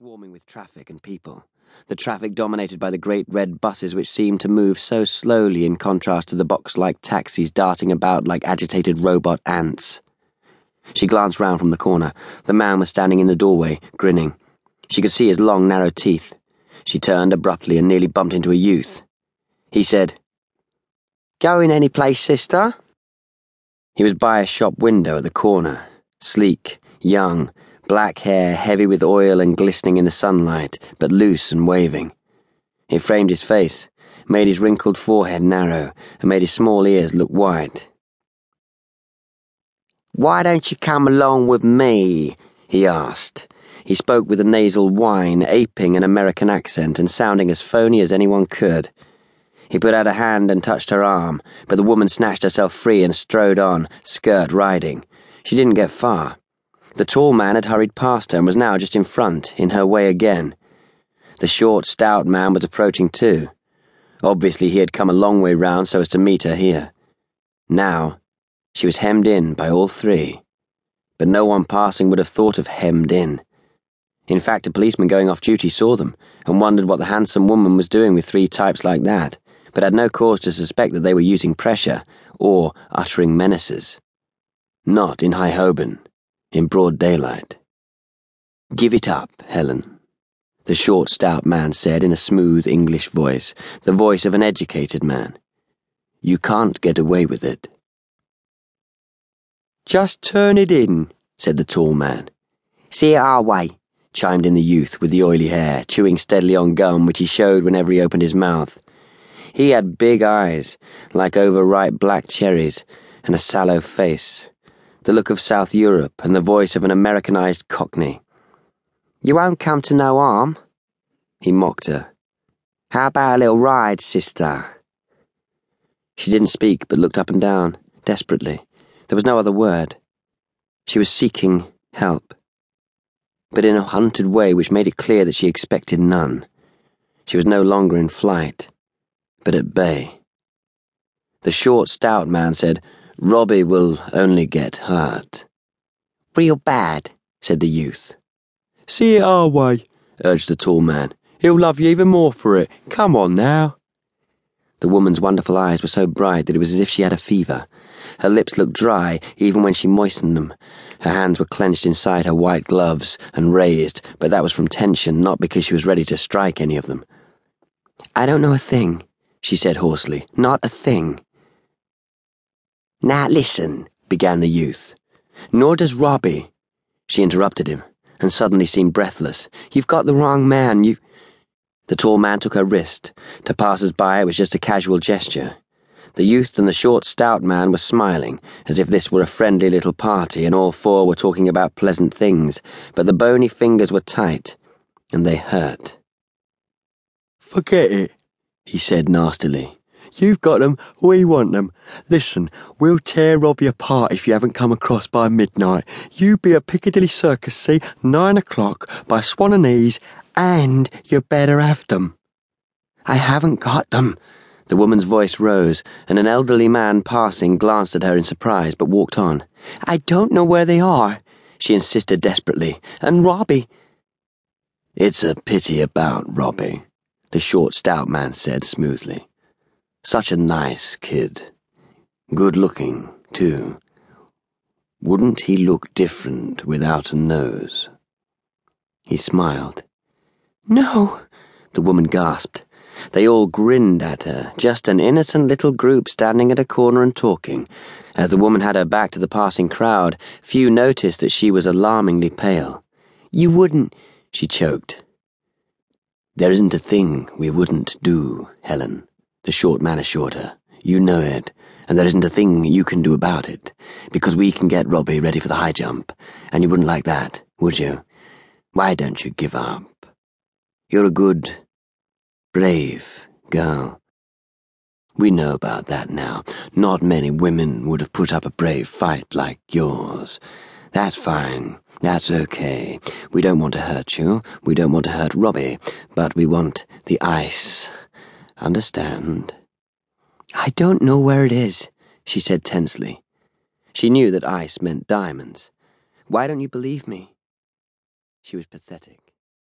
swarming with traffic and people. The traffic dominated by the great red buses which seemed to move so slowly in contrast to the box like taxis darting about like agitated robot ants. She glanced round from the corner. The man was standing in the doorway, grinning. She could see his long, narrow teeth. She turned abruptly and nearly bumped into a youth. He said, Going any place, sister? He was by a shop window at the corner, sleek, young, black hair heavy with oil and glistening in the sunlight, but loose and waving. It framed his face, made his wrinkled forehead narrow, and made his small ears look wide. Why don't you come along with me? he asked. He spoke with a nasal whine, aping an American accent and sounding as phony as anyone could. He put out a hand and touched her arm, but the woman snatched herself free and strode on, skirt riding. She didn't get far. The tall man had hurried past her and was now just in front, in her way again. The short, stout man was approaching too. Obviously, he had come a long way round so as to meet her here. Now, she was hemmed in by all three. But no one passing would have thought of hemmed in. In fact, a policeman going off duty saw them and wondered what the handsome woman was doing with three types like that, but had no cause to suspect that they were using pressure or uttering menaces. Not in High Holborn in broad daylight. Give it up, Helen, the short, stout man said in a smooth English voice, the voice of an educated man. You can't get away with it. Just turn it in, said the tall man. See it our way, chimed in the youth with the oily hair, chewing steadily on gum which he showed whenever he opened his mouth. He had big eyes, like overripe black cherries, and a sallow face the look of South Europe, and the voice of an Americanized cockney. You won't come to no harm? He mocked her. How about a little ride, sister? She didn't speak, but looked up and down, desperately. There was no other word. She was seeking help, but in a hunted way which made it clear that she expected none. She was no longer in flight, but at bay. The short, stout man said, Robbie will only get hurt. Real bad, said the youth. See it our way, urged the tall man. He'll love you even more for it. Come on now. The woman's wonderful eyes were so bright that it was as if she had a fever. Her lips looked dry even when she moistened them. Her hands were clenched inside her white gloves and raised, but that was from tension, not because she was ready to strike any of them. I don't know a thing, she said hoarsely. Not a thing. Now listen, began the youth. Nor does Robbie. She interrupted him, and suddenly seemed breathless. You've got the wrong man, you. The tall man took her wrist. To passers by, it was just a casual gesture. The youth and the short, stout man were smiling, as if this were a friendly little party and all four were talking about pleasant things, but the bony fingers were tight, and they hurt. Forget it, he said nastily. You've got them, we want them. Listen, we'll tear Robbie apart if you haven't come across by midnight. You be at Piccadilly Circus, see, nine o'clock, by Swan and Edgar's, and you better have them. I haven't got them. The woman's voice rose, and an elderly man passing glanced at her in surprise, but walked on. I don't know where they are, she insisted desperately. And Robbie. It's a pity about Robbie, the short, stout man said smoothly. Such a nice kid. Good looking, too. Wouldn't he look different without a nose? He smiled. No, the woman gasped. They all grinned at her, just an innocent little group standing at a corner and talking. As the woman had her back to the passing crowd, few noticed that she was alarmingly pale. You wouldn't, she choked. There isn't a thing we wouldn't do, Helen the short man assured her. You know it, and there isn't a thing you can do about it, because we can get Robbie ready for the high jump, and you wouldn't like that, would you? Why don't you give up? You're a good, brave girl. We know about that now. Not many women would have put up a brave fight like yours. That's fine. That's okay. We don't want to hurt you. We don't want to hurt Robbie, but we want the ice Understand? I don't know where it is, she said tensely. She knew that ice meant diamonds. Why don't you believe me? She was pathetic.